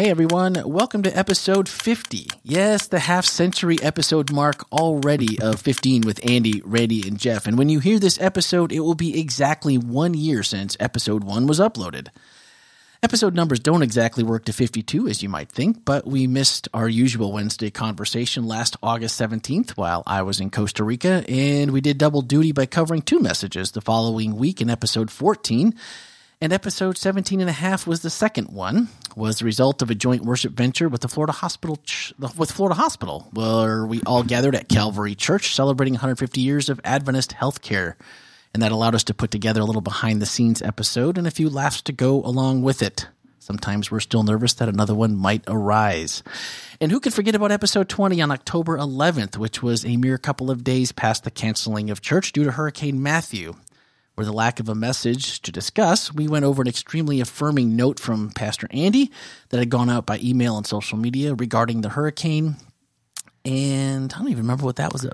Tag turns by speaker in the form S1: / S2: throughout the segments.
S1: Hey everyone, welcome to episode 50. Yes, the half century episode mark already of 15 with Andy, Randy, and Jeff. And when you hear this episode, it will be exactly one year since episode 1 was uploaded. Episode numbers don't exactly work to 52 as you might think, but we missed our usual Wednesday conversation last August 17th while I was in Costa Rica, and we did double duty by covering two messages the following week in episode 14 and episode 17 and a half was the second one was the result of a joint worship venture with the Florida Hospital with Florida Hospital where we all gathered at Calvary Church celebrating 150 years of Adventist healthcare. And that allowed us to put together a little behind the scenes episode and a few laughs to go along with it. Sometimes we're still nervous that another one might arise. And who could forget about episode 20 on October 11th which was a mere couple of days past the canceling of church due to Hurricane Matthew or the lack of a message to discuss, we went over an extremely affirming note from Pastor Andy that had gone out by email and social media regarding the hurricane. And I don't even remember what that was.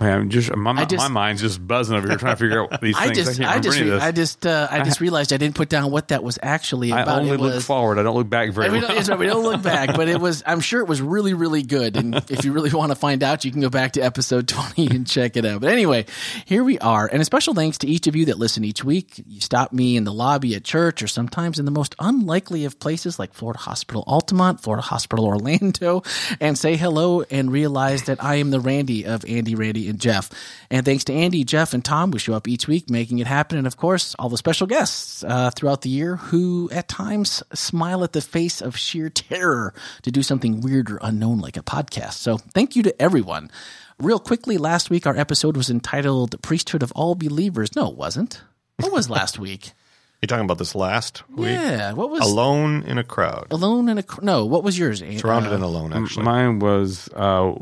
S2: I'm just my, just my, mind's just buzzing over here trying to figure out these
S1: I
S2: things.
S1: Just, I, I just, I just, uh, I just realized I didn't put down what that was actually about.
S2: I only
S1: it
S2: look
S1: was,
S2: forward. I don't look back very
S1: we
S2: well.
S1: Don't, we don't look back, but it was. I'm sure it was really, really good. And if you really want to find out, you can go back to episode 20 and check it out. But anyway, here we are. And a special thanks to each of you that listen each week. You stop me in the lobby at church, or sometimes in the most unlikely of places like Florida Hospital Altamonte, Florida Hospital Orlando, and say hello and realize that I am the Randy of Andy, Randy, and Jeff. And thanks to Andy, Jeff, and Tom, who show up each week making it happen. And of course, all the special guests uh, throughout the year who at times smile at the face of sheer terror to do something weird or unknown like a podcast. So thank you to everyone. Real quickly, last week our episode was entitled Priesthood of All Believers. No, it wasn't. What was last week?
S3: You're talking about this last week?
S1: Yeah. What was
S3: Alone in a crowd?
S1: Alone in a no? What was yours?
S3: Surrounded uh, and alone. Actually,
S2: mine was uh,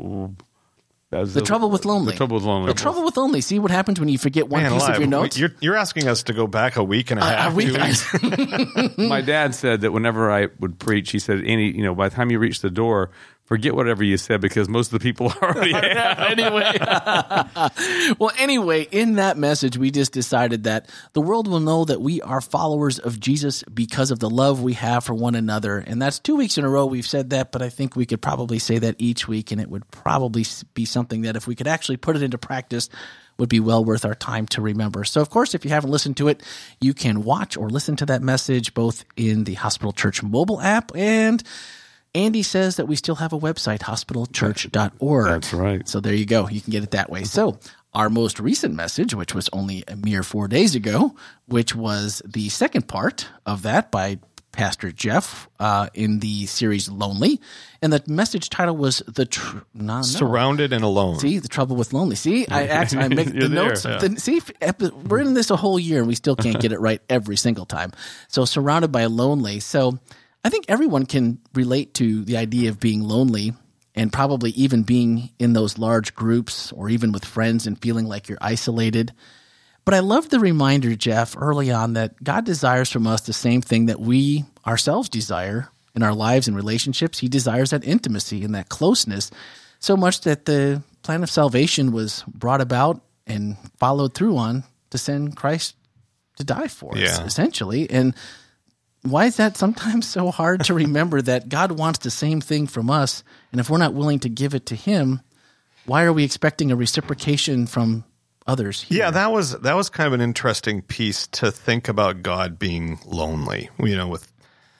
S1: the, the, trouble with lonely.
S2: The trouble with lonely.
S1: The trouble with lonely. See what happens when you forget one Man piece alive. of your notes.
S3: You're, you're, asking us to go back a week and a half.
S1: A
S2: week. My dad said that whenever I would preach, he said, "Any, you know, by the time you reach the door, forget whatever you said because most of the people already have
S1: anyway. well, anyway, in that message, we just decided that the world will know that we are followers of Jesus because of the love we have for one another. And that's two weeks in a row we've said that, but I think we could probably say that each week, and it would probably be something that if we could actually put it into practice, would be well worth our time to remember. So, of course, if you haven't listened to it, you can watch or listen to that message both in the Hospital Church mobile app and Andy says that we still have a website, hospitalchurch.org.
S2: That's right.
S1: So there you go. You can get it that way. So our most recent message, which was only a mere four days ago, which was the second part of that by Pastor Jeff uh, in the series Lonely. And the message title was The tr- no, no.
S3: Surrounded and Alone.
S1: See, the trouble with lonely. See, I actually I make the notes. Yeah. The, see, we're in this a whole year and we still can't get it right every single time. So, surrounded by lonely. So, I think everyone can relate to the idea of being lonely and probably even being in those large groups or even with friends and feeling like you're isolated. But I love the reminder, Jeff, early on that God desires from us the same thing that we ourselves desire in our lives and relationships. He desires that intimacy and that closeness so much that the plan of salvation was brought about and followed through on to send Christ to die for us, yeah. essentially. And why is that sometimes so hard to remember that God wants the same thing from us? And if we're not willing to give it to Him, why are we expecting a reciprocation from others? Here?
S3: Yeah, that was that was kind of an interesting piece to think about God being lonely. You know, with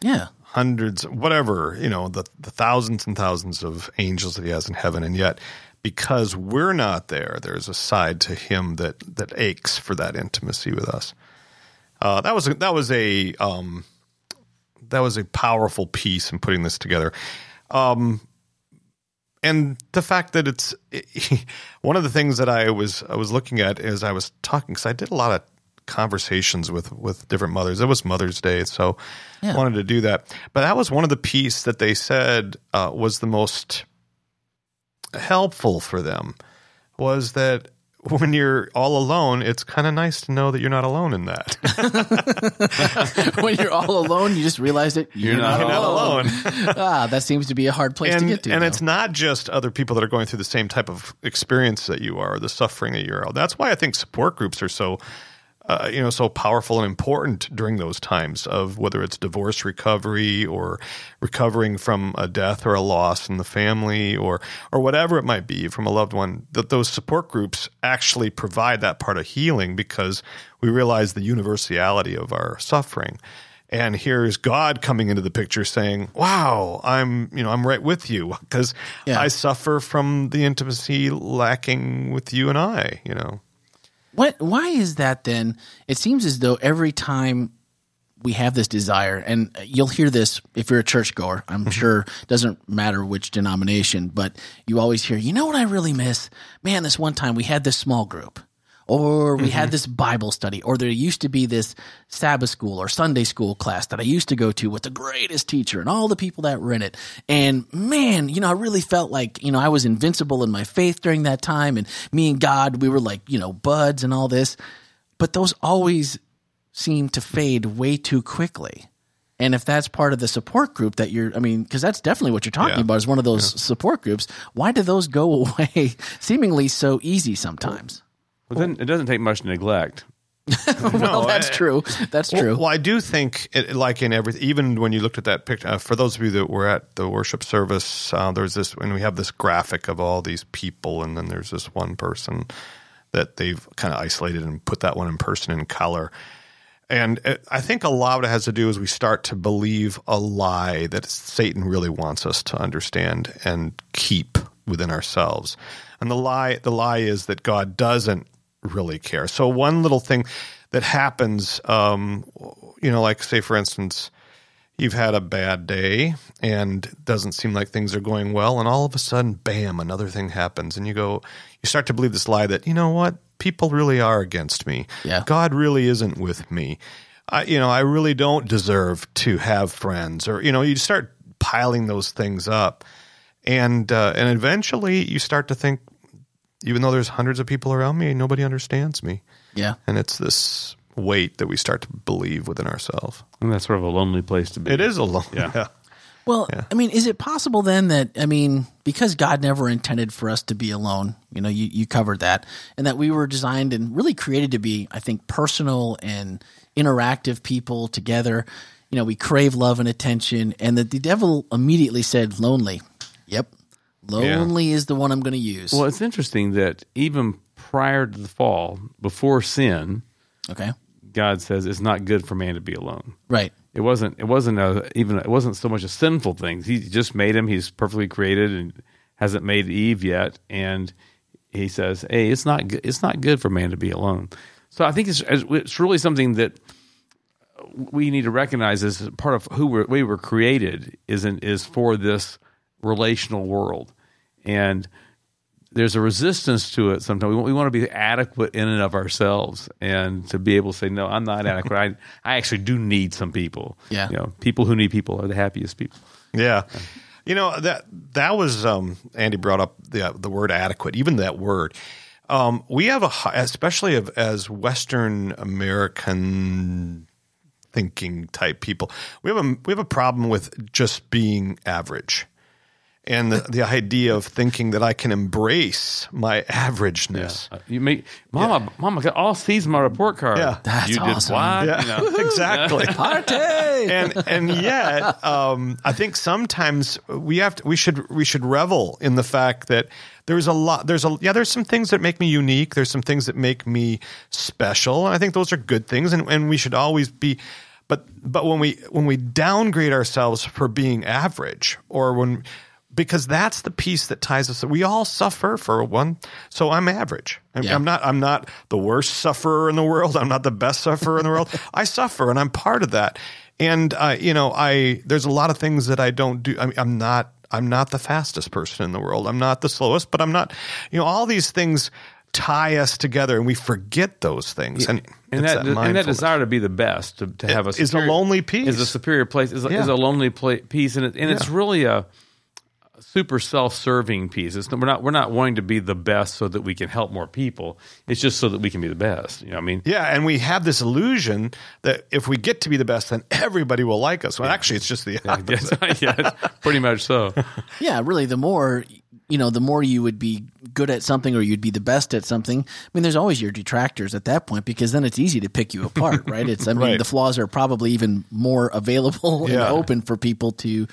S1: yeah
S3: hundreds, whatever you know, the the thousands and thousands of angels that He has in heaven, and yet because we're not there, there's a side to Him that that aches for that intimacy with us. Uh, that was a, that was a um, that was a powerful piece in putting this together. Um, and the fact that it's it, one of the things that I was I was looking at as I was talking because I did a lot of conversations with with different mothers. It was Mother's Day, so yeah. I wanted to do that. But that was one of the piece that they said uh, was the most helpful for them was that when you're all alone, it's kind of nice to know that you're not alone in that.
S1: when you're all alone, you just realize that you're, you're not, not, alone. alone. ah, that seems to be a hard place
S3: and,
S1: to get to.
S3: And though. it's not just other people that are going through the same type of experience that you are, the suffering that you're. That's why I think support groups are so uh, you know so powerful and important during those times of whether it's divorce recovery or recovering from a death or a loss in the family or or whatever it might be from a loved one that those support groups actually provide that part of healing because we realize the universality of our suffering and here's God coming into the picture saying, "Wow, I'm, you know, I'm right with you because
S1: Yeah.
S3: I suffer from the intimacy lacking with you and I, you know."
S1: What? Why is that then? It seems as though every time we have this desire, and you'll hear this if you're a churchgoer. I'm mm-hmm. sure doesn't matter which denomination, but you always hear, you know what I really miss? Man, this one time we had this small group. Or we had mm-hmm. this Bible study, or there used to be this Sabbath school or Sunday school class that I used to go to with the greatest teacher and all the people that were in it. And man, you know, I really felt like, you know, I was invincible in my faith during that time. And me and God, we were like, you know, buds and all this. But those always seem to fade way too quickly. And if that's part of the support group that you're, I mean, because that's definitely what you're talking
S3: Yeah.
S1: about is one of those support groups. Why do those go away seemingly so easy sometimes?
S2: Well, then it doesn't take much neglect.
S1: well, that's true. That's
S3: Well,
S1: true.
S3: Well, I do think, it, like in everything, even when you looked at that picture, uh, for those of you that were at the worship service, uh, there's this, and we have this graphic of all these people, and then there's this one person that they've kind of isolated and put that one in person in color. And it, I think a lot of it has to do is we start to believe a lie that Satan really wants us to understand and keep within ourselves. And the lie, the lie is that God doesn't really care. So one little thing that happens, um, you know, like say for instance, you've had a bad day and doesn't seem like things are going well, and all of a sudden, bam, another thing happens, and you go, you start to believe this lie that you know what, people really are against me.
S1: Yeah.
S3: God really isn't with me. I, you know, I really don't deserve to have friends, or you know, you start piling those things up, and uh, and eventually you start to think, even though there's hundreds of people around me, nobody understands me,
S1: yeah.
S3: and it's this weight that we start to believe within ourselves.
S2: And that's sort of a lonely place to be.
S3: It is a long,
S2: Yeah.
S3: yeah.
S1: Well, I mean, is it possible then that I mean, because God never intended for us to be alone, you know, you, you covered that, and that we were designed and really created to be, I think, personal and interactive people together. You know, we crave love and attention, and that the devil immediately said, "Lonely." Yep, lonely is the one I'm going to use.
S2: Well, it's interesting that even prior to the fall, before sin,
S1: okay,
S2: God says it's not good for man to be alone.
S1: right,
S2: It wasn't. It wasn't a, even. It wasn't so much a sinful thing. He just made him. He's perfectly created and hasn't made Eve yet. And he says, "Hey, it's not. good It's not good for man to be alone." So I think it's it's really something that we need to recognize as part of who we're, we were created is in, is for this relational world, and there's a resistance to it sometimes. We want, we want to be adequate in and of ourselves and to be able to say, no, I'm not adequate. I, I actually do need some people.
S1: Yeah.
S2: You know, people who need people are the happiest people.
S3: Yeah. You know that that was um, Andy brought up the the word adequate. Even that word, um, we have a hi- especially of, as Western American thinking type people. We have a we have a problem with just being average, and the, the idea of thinking that I can embrace my averageness.
S2: Uh, You make, Mama, Mama got all C's in my report card.
S3: Yeah.
S1: That's
S2: you did
S1: awesome.
S2: what?
S3: Yeah,
S2: You know?
S3: exactly.
S1: party.
S3: and and yet, um, I think sometimes we have to, we should we should revel in the fact that there's a lot there's a yeah there's some things that make me unique. There's some things that make me special, and I think those are good things, and and we should always be. But but when we when we downgrade ourselves for being average, or when because that's the piece that ties us. We all suffer for one. So I'm average. I'm,
S1: Yeah.
S3: I'm not. I'm not the worst sufferer in the world. I'm not the best sufferer in the world. I suffer, and I'm part of that. And uh, you know, I there's a lot of things that I don't do. I mean, I'm not. I'm not the fastest person in the world. I'm not the slowest, but I'm not. You know, all these things tie us together, and we forget those things. And
S2: and
S3: it's
S2: that, and that desire to be the best, to, to have a
S3: is a lonely piece.
S2: is a superior place, is a,
S3: Yeah.
S2: is a lonely pla- piece, and it, and it's really a super self-serving piece. It's, we're not we're not wanting to be the best so that we can help more people. It's just so that we can be the best. You know, what I mean,
S3: Yeah, and we have this illusion that if we get to be the best, then everybody will like us. Well, actually, it's just the opposite.
S2: yes, yes, pretty much so.
S1: yeah, really, the more you know, the more you would be good at something or you'd be the best at something. I mean, there's always your detractors at that point because then it's easy to pick you apart, right? It's, I mean,
S3: Right.
S1: the flaws are probably even more available and
S3: Yeah.
S1: open for people to,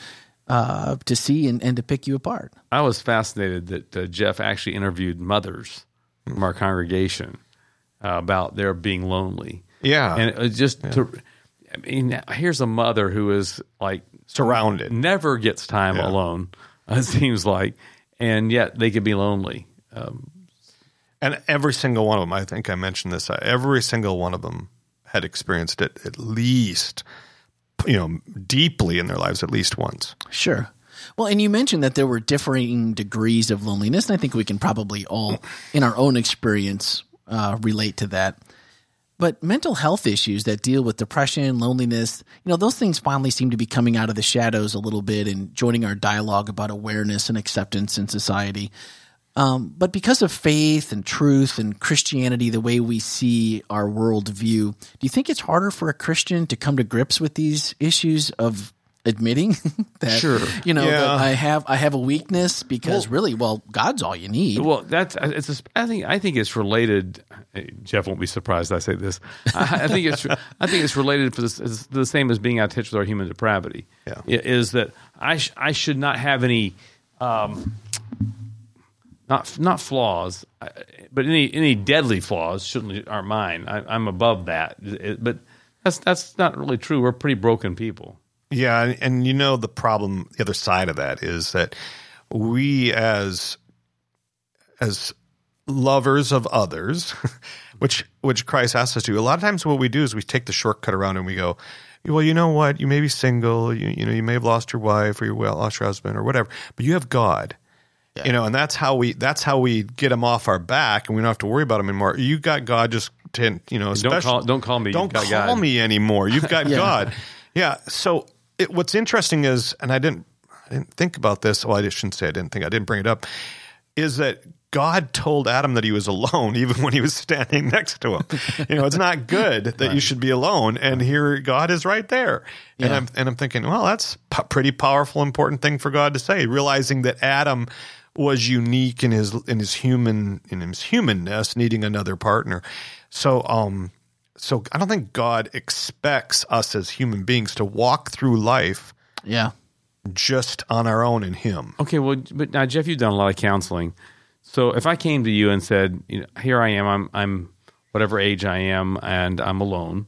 S1: uh, to see and, and to pick you apart.
S2: I was fascinated that uh, Jeff actually interviewed mothers from our congregation uh, about their being lonely.
S3: Yeah.
S2: and it was just to. I mean, here's a mother who is like
S3: Surrounded.
S2: never gets time
S3: Yeah.
S2: alone. It seems like, and yet they could be lonely. Um,
S3: And every single one of them, I think I mentioned this, uh, every single one of them had experienced it at least, you know, deeply in their lives at least once.
S1: Sure. Well, and you mentioned that there were differing degrees of loneliness, and I think we can probably all, in our own experience, uh, relate to that. But mental health issues that deal with depression, loneliness, you know, those things finally seem to be coming out of the shadows a little bit and joining our dialogue about awareness and acceptance in society. Um, but because of faith and truth and Christianity, the way we see our worldview, do you think it's harder for a Christian to come to grips with these issues of admitting that
S2: Sure.
S1: you know
S3: Yeah.
S1: that I have I have a weakness because really, well, God's all you need.
S2: Well, that's it's. A, I think I think it's related. Jeff won't be surprised I say this. I, I think it's I think it's related for this it's the same as being out of touch with our human depravity.
S3: Yeah.
S2: I- is that I sh, I should not have any, um, not not flaws, uh, but any any deadly flaws shouldn't aren't mine. I, I'm above that, It- but that's that's not really true. We're pretty broken people.
S3: Yeah, and, and you know the problem, the other side of that is that we as as lovers of others, which which Christ asks us to, a lot of times what we do is we take the shortcut around and we go, well, you know what, you may be single, you, you know, you may have lost your wife or you lost your husband or whatever, but you have God. You know, and that's how we that's how we get them off our back, and we don't have to worry about them anymore. You got God, just to, you know,
S2: Don't call don't call me.
S3: don't
S2: You've got
S3: call
S2: God.
S3: me anymore. You've got
S1: Yeah.
S3: God. Yeah. So it, what's interesting is, and I didn't, I didn't think about this. Well, I shouldn't say I didn't think. I didn't bring it up. Is that God told Adam that he was alone, even when he was standing next to him. You know, it's not good that you should be alone, and here God is right there. And
S1: Yeah.
S3: I'm and I'm thinking, well, that's a pretty powerful, important thing for God to say, realizing that Adam was unique in his in his human in his humanness, needing another partner. So, um, so I don't think God expects us as human beings to walk through life
S1: yeah.
S3: just on our own in Him.
S2: Okay, well, but now Jeff, you've done a lot of counseling. So if I came to you and said, you know, here I am, I'm I'm whatever age I am, and I'm alone,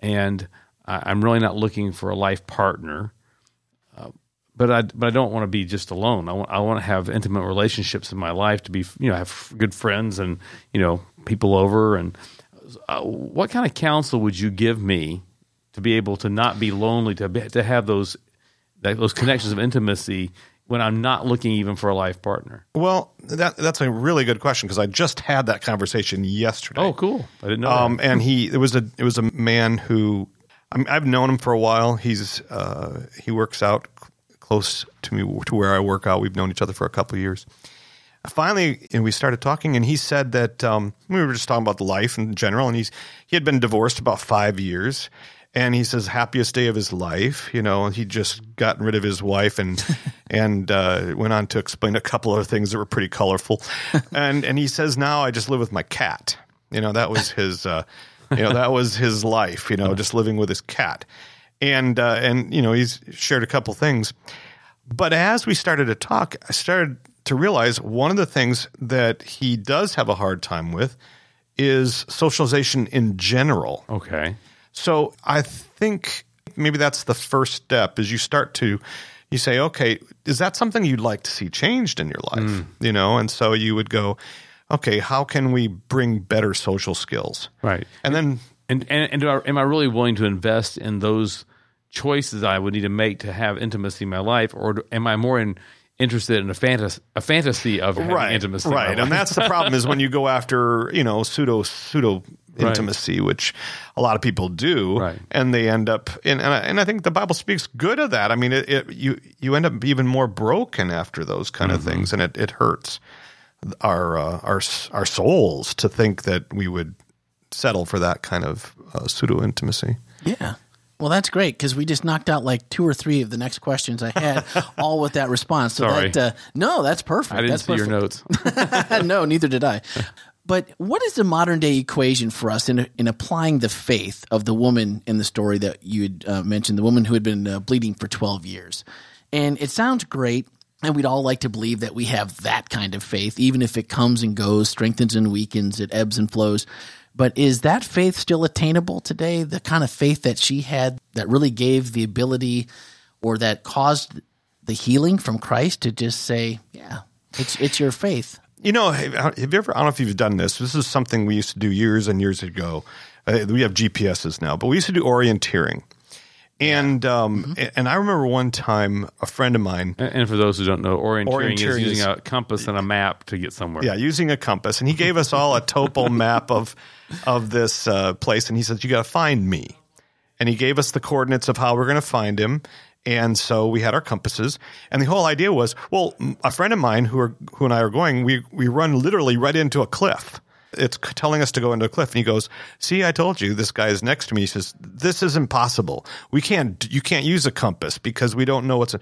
S2: and I- I'm really not looking for a life partner. Uh, but I but I don't want to be just alone. I want I want to have intimate relationships in my life to be you know have good friends and you know people over and uh, what kind of counsel would you give me to be able to not be lonely to be, to have those that, those connections of intimacy when I'm not looking even for a life partner.
S3: Well, that that's a really good question because I just had that conversation yesterday.
S2: Oh, cool! I didn't know.
S3: Um,
S2: that.
S3: and he it was a it was a man who I mean, I've known him for a while. He's uh, he works out close to me to where I work out. We've known each other for a couple of years. Finally, and we started talking, and he said that um, we were just talking about life in general, and he's he had been divorced about five years, and he says happiest day of his life. You know, he just gotten rid of his wife and and uh, went on to explain a couple of things that were pretty colorful, and and he says now I just live with my cat. You know, that was his. Uh, you know, that was his life. You know, just living with his cat, and uh, and you know he's shared a couple things. But as we started to talk, I started to realize one of the things that he does have a hard time with is socialization in general.
S2: okay,
S3: So I think maybe that's the first step is you start to you say, okay, is that something you'd like to see changed in your life? You know, and so you would go, okay, how can we bring better social skills?
S2: right.
S3: And then
S2: And and, and am I really willing to invest in those choices I would need to make to have intimacy in my life, or am I more in, interested in a fantasy a fantasy of having
S3: right,
S2: intimacy? in my
S3: right,
S2: life?
S3: and that's the problem is when you go after you know pseudo pseudo intimacy, which a lot of people do,
S2: Right.
S3: and they end up and and I, and I think the Bible speaks good of that. I mean, it, it you you end up even more broken after those kind
S2: Mm-hmm.
S3: of things, and it it hurts our uh, our our souls to think that we would settle for that kind of uh, pseudo intimacy.
S1: Yeah. Well, that's great because we just knocked out like two or three of the next questions I had, all with that response. So
S2: Sorry.
S1: that uh, no, that's perfect.
S2: I didn't
S1: that's
S2: see your notes.
S1: no, neither did I. But what is the modern day equation for us in in applying the faith of the woman in the story that you had uh, mentioned, the woman who had been uh, bleeding for twelve years? And it sounds great, and we'd all like to believe that we have that kind of faith, even if it comes and goes, strengthens and weakens, it ebbs and flows. But is that faith still attainable today? The kind of faith that she had that really gave the ability or that caused the healing from Christ to just say, yeah, it's, it's your faith.
S3: You know, have, you ever? I don't know if you've done this. This is something we used to do years and years ago. Uh, we have GPSs now, but we used to do orienteering. And um, and I remember one time a friend of mine,
S2: And for those who don't know, orienteering,
S3: Orienteering
S2: is using a compass and a map to get somewhere.
S3: yeah, using a compass, and he gave us all a topo map of of this uh, place, and he said, "You got to find me," and he gave us the coordinates of how we're going to find him. And so we had our compasses, and the whole idea was, well, a friend of mine who are who and I are going, we we run literally right into a cliff. It's telling us to go into a cliff, and he goes, "See, I told you." This guy is next to me. He says, "This is impossible. We can't. You can't use a compass because we don't know what's." A-.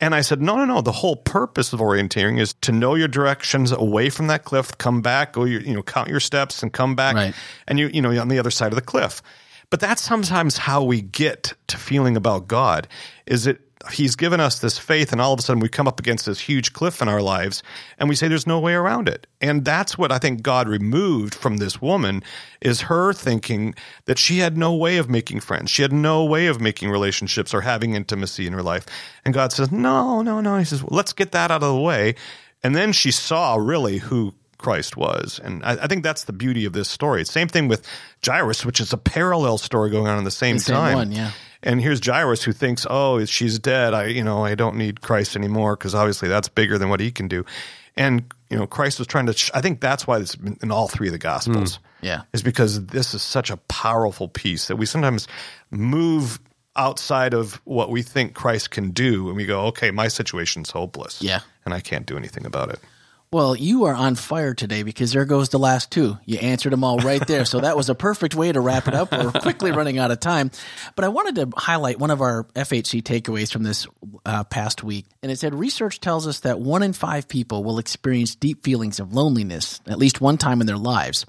S3: And I said, "No, no, no. The whole purpose of orienteering is to know your directions away from that cliff, come back, go your, you know, count your steps, and come back,
S1: Right.
S3: and you, you know, you're on the other side of the cliff." But that's sometimes how we get to feeling about God. Is it He's given us this faith, and all of a sudden we come up against this huge cliff in our lives, and we say there's no way around it. And that's what I think God removed from this woman is her thinking that she had no way of making friends, she had no way of making relationships or having intimacy in her life. And God says, no, no, no. He says, well, let's get that out of the way. And then she saw really who Christ was. And I, I think that's the beauty of this story. Same thing with Jairus, which is a parallel story going on in the same,
S1: The same
S3: time.
S1: one, yeah.
S3: And here's Jairus who thinks, "Oh, she's dead. I, you know, I don't need Christ anymore because obviously that's bigger than what he can do." And you know, Christ was trying to. sh- I think that's why it's in all three of the Gospels. Hmm.
S1: Yeah.
S3: is because this is such a powerful piece that we sometimes move outside of what we think Christ can do, and we go, "Okay, my situation's hopeless.
S1: Yeah.
S3: and I can't do anything about it."
S1: Well, you are on fire today because there goes the last two. You answered them all right there. So that was a perfect way to wrap it up. We're quickly running out of time. But I wanted to highlight one of our FHC takeaways from this uh, past week. And it said research tells us that one in five people will experience deep feelings of loneliness at least one time in their lives.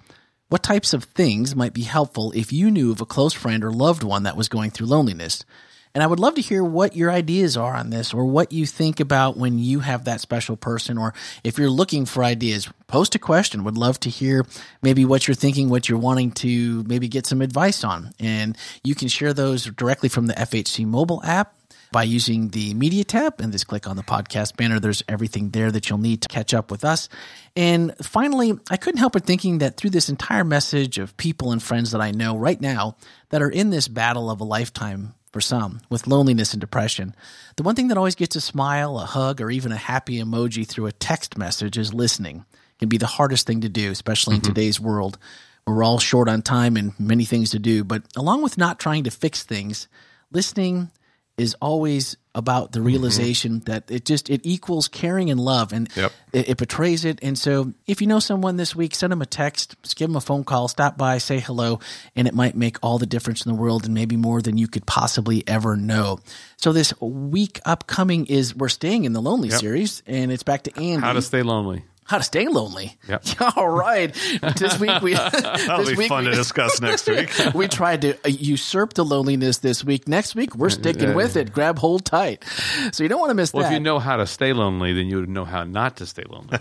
S1: What types of things might be helpful if you knew of a close friend or loved one that was going through loneliness? And I would love to hear what your ideas are on this or what you think about when you have that special person or if you're looking for ideas. Post a question. Would love to hear maybe what you're thinking, what you're wanting to maybe get some advice on. And you can share those directly from the FHC mobile app by using the media tab and just click on the podcast banner. There's everything there that you'll need to catch up with us. And finally, I couldn't help but thinking that through this entire message of people and friends that I know right now that are in this battle of a lifetime for some with loneliness and depression, the one thing that always gets a smile, a hug, or even a happy emoji through a text message is listening. It can be the hardest thing to do, especially in mm-hmm. today's world where we're all short on time and many things to do. But along with not trying to fix things, listening is always about the mm-hmm. realization that it just it equals caring and love and
S3: Yep.
S1: it, it portrays it. And so if you know someone this week send them a text just give them a phone call stop by say hello and it might make all the difference in the world and maybe more than you could possibly ever know. So this week upcoming is we're staying in the lonely series and it's back to andy
S2: How to stay lonely.
S1: How to stay lonely
S2: Yep.
S1: all right this week we
S3: That'll
S1: this
S3: be
S1: week
S3: fun
S1: we-
S3: to discuss next week.
S1: we tried to usurp the loneliness this week. Next week, we're sticking with it. Grab hold tight. So you don't want to miss
S2: Well,
S1: that.
S2: if you know how to stay lonely, then you would know how not to stay lonely.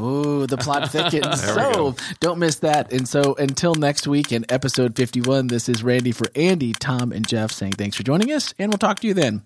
S1: Ooh, the plot thickens. So don't miss that. And so until next week in episode 51, this is Randy for Andy, Tom, and Jeff saying thanks for joining us, and we'll talk to you then.